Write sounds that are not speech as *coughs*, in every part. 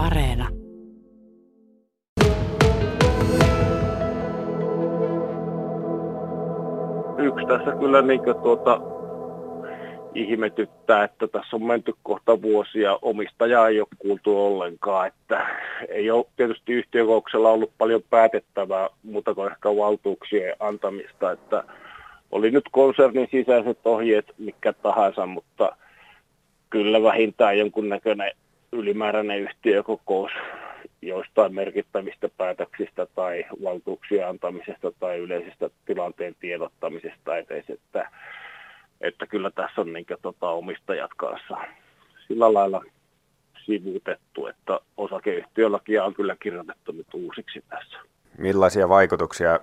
Areena. Yksi tässä kyllä niin tuota, ihmetyttää, että tässä on menty kohta vuosia, omistajaa ei ole kuultu ollenkaan, että ei ole tietysti yhtiökouksella ollut paljon päätettävää, mutta kuin ehkä valtuuksien antamista, että oli nyt konsernin sisäiset ohjeet mikä tahansa, mutta kyllä vähintään jonkunnäköinen ylimääräinen yhtiökokous joistain merkittävistä päätöksistä tai valtuuksien antamisesta tai yleisestä tilanteen tiedottamisesta edes, että, että kyllä tässä on niin kuin, tota, omistajat kanssa sillä lailla sivuutettu, että osakeyhtiölakia on kyllä kirjoitettu nyt uusiksi tässä. Millaisia vaikutuksia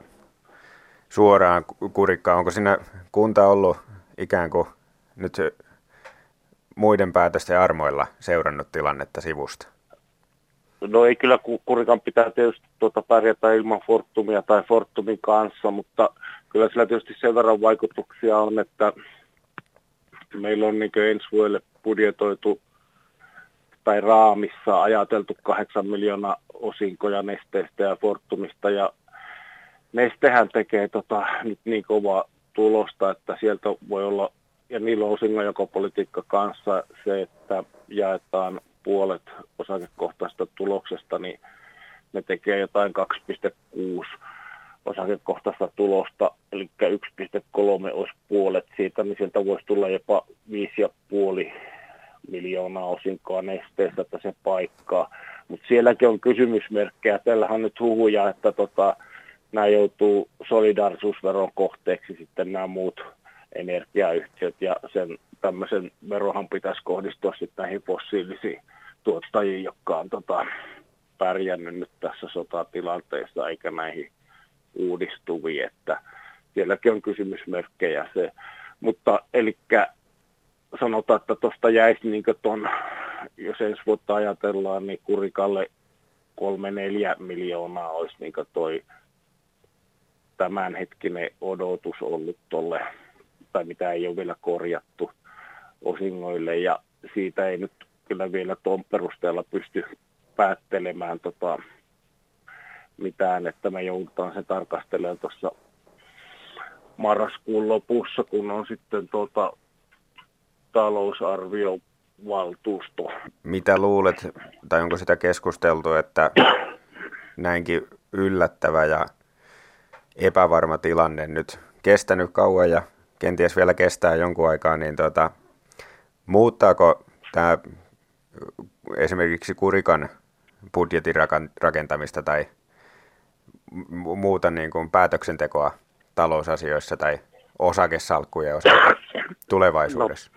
suoraan kurikkaan? Onko siinä kunta ollut ikään kuin nyt muiden päätösten armoilla seurannut tilannetta sivusta? No ei kyllä Kurikan pitää tietysti tuota pärjätä ilman Fortumia tai Fortumin kanssa, mutta kyllä sillä tietysti sen verran vaikutuksia on, että meillä on niin ensi vuodelle budjetoitu tai raamissa ajateltu 8 miljoonaa osinkoja Nesteestä ja Fortumista ja Nestehän tekee tota, nyt niin kovaa tulosta, että sieltä voi olla, ja niillä on osingonjakopolitiikka kanssa se, että jaetaan puolet osakekohtaisesta tuloksesta, niin ne tekee jotain 2,6 osakekohtaista tulosta, eli 1,3 olisi puolet siitä, niin sieltä voisi tulla jopa 5,5 miljoonaa osinkoa nesteestä, että se paikkaa. Mutta sielläkin on kysymysmerkkejä. Tällähän on nyt huhuja, että tota, nämä joutuu solidarisuusveron kohteeksi sitten nämä muut energiayhtiöt ja sen tämmöisen verohan pitäisi kohdistua sitten näihin fossiilisiin tuottajiin, jotka on tota, pärjännyt nyt tässä sotatilanteessa eikä näihin uudistuviin, että sielläkin on kysymysmerkkejä se. Mutta eli sanotaan, että tuosta jäisi niin ton, jos ensi vuotta ajatellaan, niin Kurikalle kolme neljä miljoonaa olisi niin toi tämänhetkinen odotus ollut tuolle, tai mitä ei ole vielä korjattu osingoille, ja siitä ei nyt kyllä vielä tuon perusteella pysty päättelemään tota, mitään, että me joudutaan se tarkastelemaan tuossa marraskuun lopussa, kun on sitten tuota, talousarvio valtuusto. Mitä luulet, tai onko sitä keskusteltu, että näinkin yllättävä ja epävarma tilanne nyt kestänyt kauan ja kenties vielä kestää jonkun aikaa, niin tuota, muuttaako tämä esimerkiksi Kurikan budjetin rakentamista tai muuta niin kuin päätöksentekoa talousasioissa tai osakesalkkujen osalta *coughs* tulevaisuudessa?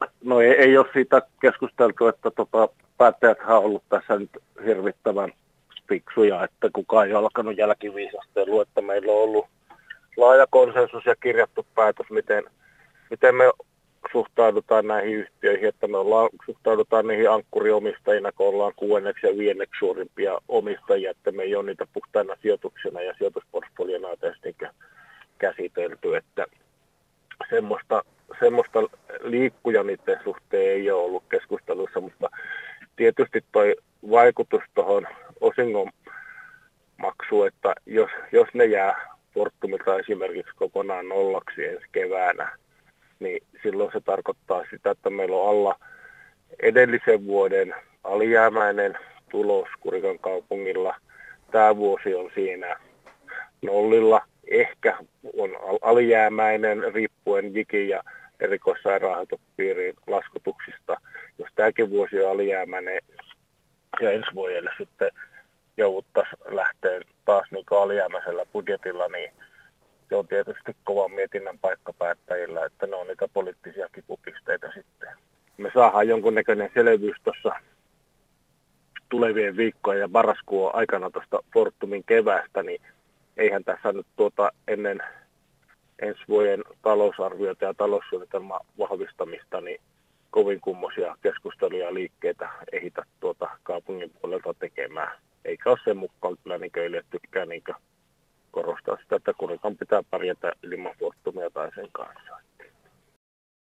No, no ei, ei ole siitä keskusteltu, että tota, päättäjät on ollut tässä nyt hirvittävän fiksuja, että kukaan ei ole alkanut jälkiviisastelua, että meillä on ollut laaja konsensus ja kirjattu päätös, miten, miten me suhtaudutaan näihin yhtiöihin, että me ollaan, suhtaudutaan niihin ankkuriomistajina, kun ollaan kuuenneksi ja viienneksi suurimpia omistajia, että me ei ole niitä puhtaina sijoituksena ja sijoitusportfoliona tietysti käsitelty, että semmoista, semmoista liikkuja niiden suhteen ei ole ollut keskustelussa, mutta tietysti toi vaikutus tuohon osingon maksu, että jos, jos ne jää Fortumilta esimerkiksi kokonaan nollaksi ensi keväänä, niin silloin se tarkoittaa sitä, että meillä on alla edellisen vuoden alijäämäinen tulos Kurikan kaupungilla. Tämä vuosi on siinä nollilla, ehkä on alijäämäinen riippuen Jikin ja erikoissairaanhoitopiirin laskutuksista. Jos tämäkin vuosi on alijäämäinen ja ensi vuodelle sitten jouduttaisiin lähteä taas niin alijäämäisellä budjetilla, niin se on tietysti kovan mietinnän paikka päättäjillä, että ne on niitä poliittisia kipupisteitä sitten. Me saadaan jonkunnäköinen selvyys tuossa tulevien viikkojen ja marraskuun aikana tuosta Fortumin kevästä, niin eihän tässä nyt tuota ennen ensi vuoden talousarviota ja taloussuunnitelman vahvistamista, niin kovin kummoisia keskusteluja ja liikkeitä ehitä tuota kaupungin puolelta tekemään. Eikä ole sen mukaan kyllä niin tykkää niin korostaa sitä, että kurikan pitää pärjätä ilman Fortumia tai sen kanssa.